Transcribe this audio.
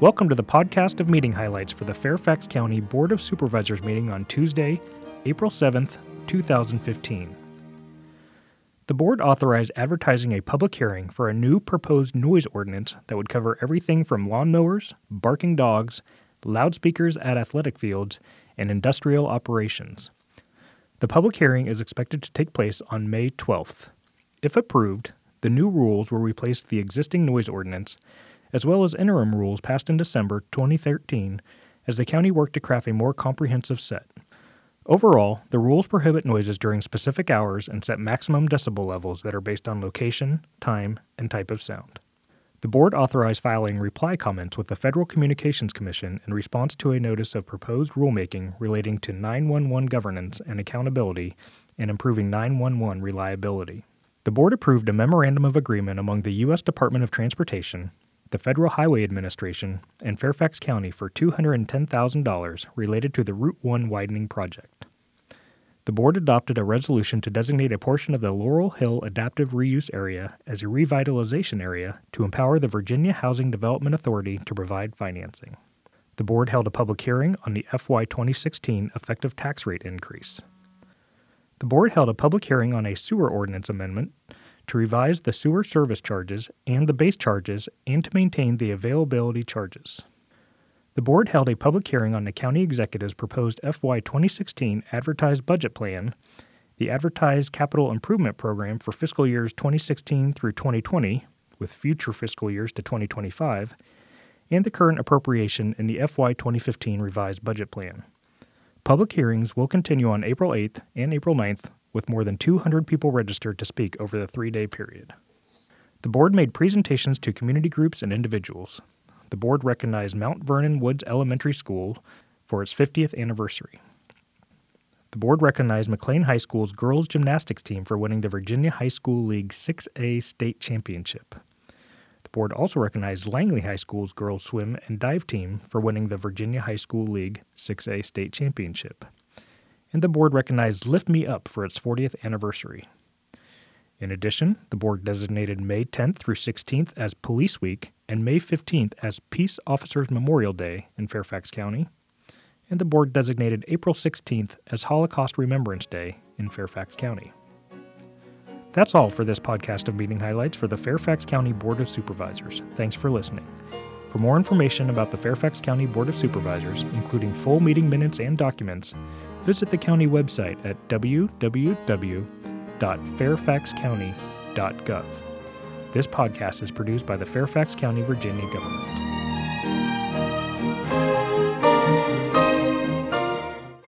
Welcome to the podcast of meeting highlights for the Fairfax County Board of Supervisors meeting on Tuesday, April 7th, 2015. The board authorized advertising a public hearing for a new proposed noise ordinance that would cover everything from lawnmowers, barking dogs, loudspeakers at athletic fields, and industrial operations. The public hearing is expected to take place on May 12th. If approved, the new rules will replace the existing noise ordinance as well as interim rules passed in December 2013 as the county worked to craft a more comprehensive set. Overall, the rules prohibit noises during specific hours and set maximum decibel levels that are based on location, time, and type of sound. The board authorized filing reply comments with the Federal Communications Commission in response to a notice of proposed rulemaking relating to 911 governance and accountability and improving 911 reliability. The board approved a memorandum of agreement among the U.S. Department of Transportation, the Federal Highway Administration, and Fairfax County for $210,000 related to the Route 1 widening project. The board adopted a resolution to designate a portion of the Laurel Hill Adaptive Reuse Area as a revitalization area to empower the Virginia Housing Development Authority to provide financing. The board held a public hearing on the FY 2016 effective tax rate increase. The board held a public hearing on a sewer ordinance amendment to revise the sewer service charges and the base charges and to maintain the availability charges. The board held a public hearing on the county executive's proposed FY 2016 advertised budget plan, the advertised capital improvement program for fiscal years 2016 through 2020, with future fiscal years to 2025, and the current appropriation in the FY 2015 revised budget plan. Public hearings will continue on April 8th and April 9th with more than 200 people registered to speak over the three day period. The board made presentations to community groups and individuals. The board recognized Mount Vernon Woods Elementary School for its 50th anniversary. The board recognized McLean High School's girls gymnastics team for winning the Virginia High School League 6A state championship. The board also recognized Langley High School's girls swim and dive team for winning the Virginia High School League 6A state championship and the board recognized Lift Me Up for its 40th anniversary. In addition, the board designated May 10th through 16th as Police Week and May 15th as Peace Officers Memorial Day in Fairfax County, and the board designated April 16th as Holocaust Remembrance Day in Fairfax County. That's all for this podcast of meeting highlights for the Fairfax County Board of Supervisors. Thanks for listening. For more information about the Fairfax County Board of Supervisors, including full meeting minutes and documents, visit the county website at www.fairfaxcounty.gov. This podcast is produced by the Fairfax County, Virginia government.